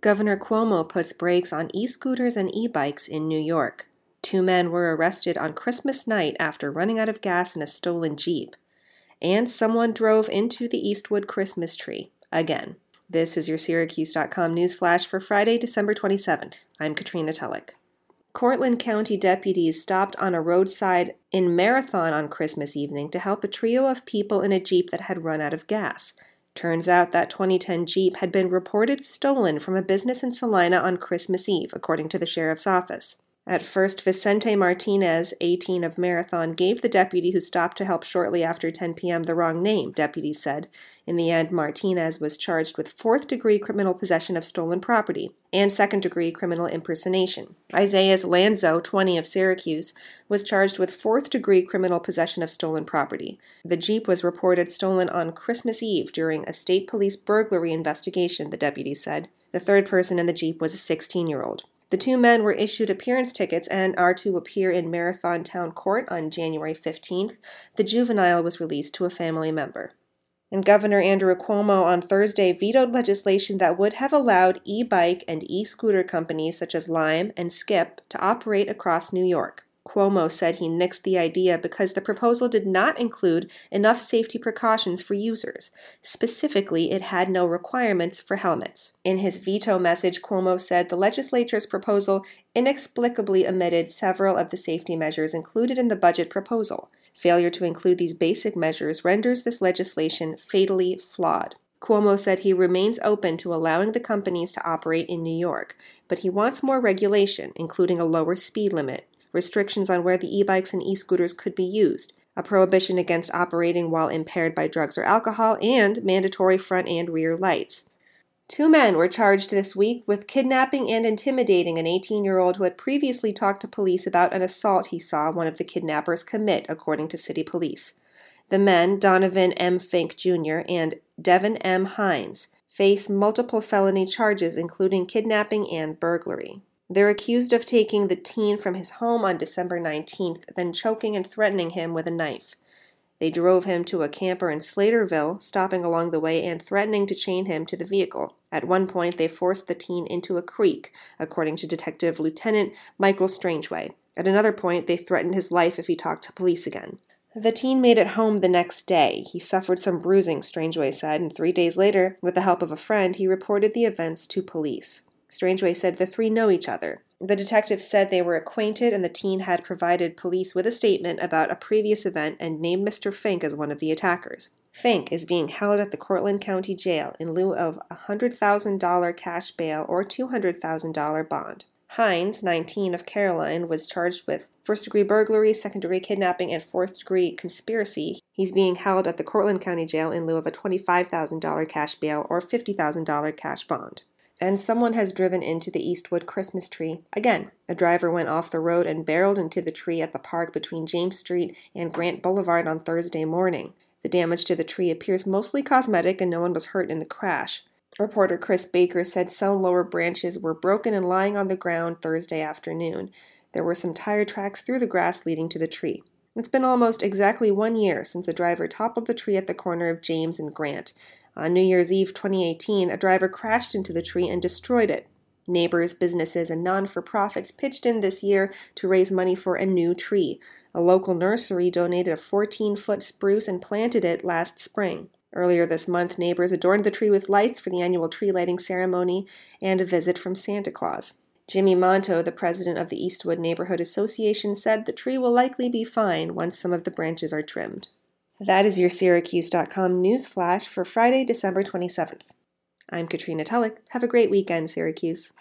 Governor Cuomo puts brakes on e scooters and e bikes in New York. Two men were arrested on Christmas night after running out of gas in a stolen Jeep. And someone drove into the Eastwood Christmas tree again. This is your Syracuse.com news flash for Friday, December 27th. I'm Katrina Tulloch. Cortland County deputies stopped on a roadside in Marathon on Christmas evening to help a trio of people in a Jeep that had run out of gas. Turns out that 2010 Jeep had been reported stolen from a business in Salina on Christmas Eve, according to the sheriff's office. At first, Vicente Martinez, 18 of Marathon, gave the deputy who stopped to help shortly after 10 p.m. the wrong name, deputies said. In the end, Martinez was charged with fourth degree criminal possession of stolen property and second degree criminal impersonation. Isaiah Lanzo, 20 of Syracuse, was charged with fourth degree criminal possession of stolen property. The Jeep was reported stolen on Christmas Eve during a state police burglary investigation, the deputy said. The third person in the Jeep was a 16 year old. The two men were issued appearance tickets and are to appear in Marathon Town Court on January 15th. The juvenile was released to a family member. And Governor Andrew Cuomo on Thursday vetoed legislation that would have allowed e bike and e scooter companies such as Lime and Skip to operate across New York. Cuomo said he nixed the idea because the proposal did not include enough safety precautions for users. Specifically, it had no requirements for helmets. In his veto message, Cuomo said the legislature's proposal inexplicably omitted several of the safety measures included in the budget proposal. Failure to include these basic measures renders this legislation fatally flawed. Cuomo said he remains open to allowing the companies to operate in New York, but he wants more regulation, including a lower speed limit restrictions on where the e bikes and e scooters could be used, a prohibition against operating while impaired by drugs or alcohol, and mandatory front and rear lights. Two men were charged this week with kidnapping and intimidating an 18 year old who had previously talked to police about an assault he saw one of the kidnappers commit, according to city police. The men, Donovan M. Fink Jr. and Devin M. Hines, face multiple felony charges, including kidnapping and burglary. They're accused of taking the teen from his home on December 19th, then choking and threatening him with a knife. They drove him to a camper in Slaterville, stopping along the way and threatening to chain him to the vehicle. At one point, they forced the teen into a creek, according to Detective Lieutenant Michael Strangeway. At another point, they threatened his life if he talked to police again. The teen made it home the next day. He suffered some bruising, Strangeway said, and three days later, with the help of a friend, he reported the events to police. Strangeway said the three know each other. The detective said they were acquainted and the teen had provided police with a statement about a previous event and named Mr. Fink as one of the attackers. Fink is being held at the Cortland County Jail in lieu of a $100,000 cash bail or $200,000 bond. Hines, 19 of Caroline, was charged with first degree burglary, second degree kidnapping, and fourth degree conspiracy. He's being held at the Cortland County Jail in lieu of a $25,000 cash bail or $50,000 cash bond and someone has driven into the Eastwood Christmas tree. Again, a driver went off the road and barreled into the tree at the park between James Street and Grant Boulevard on Thursday morning. The damage to the tree appears mostly cosmetic and no one was hurt in the crash. Reporter Chris Baker said some lower branches were broken and lying on the ground Thursday afternoon. There were some tire tracks through the grass leading to the tree. It's been almost exactly one year since a driver toppled the tree at the corner of James and Grant. On New Year's Eve 2018, a driver crashed into the tree and destroyed it. Neighbors, businesses, and non for profits pitched in this year to raise money for a new tree. A local nursery donated a 14 foot spruce and planted it last spring. Earlier this month, neighbors adorned the tree with lights for the annual tree lighting ceremony and a visit from Santa Claus. Jimmy Monto, the president of the Eastwood Neighborhood Association, said the tree will likely be fine once some of the branches are trimmed. That is your Syracuse.com news flash for Friday, December 27th. I'm Katrina Tulloch. Have a great weekend, Syracuse.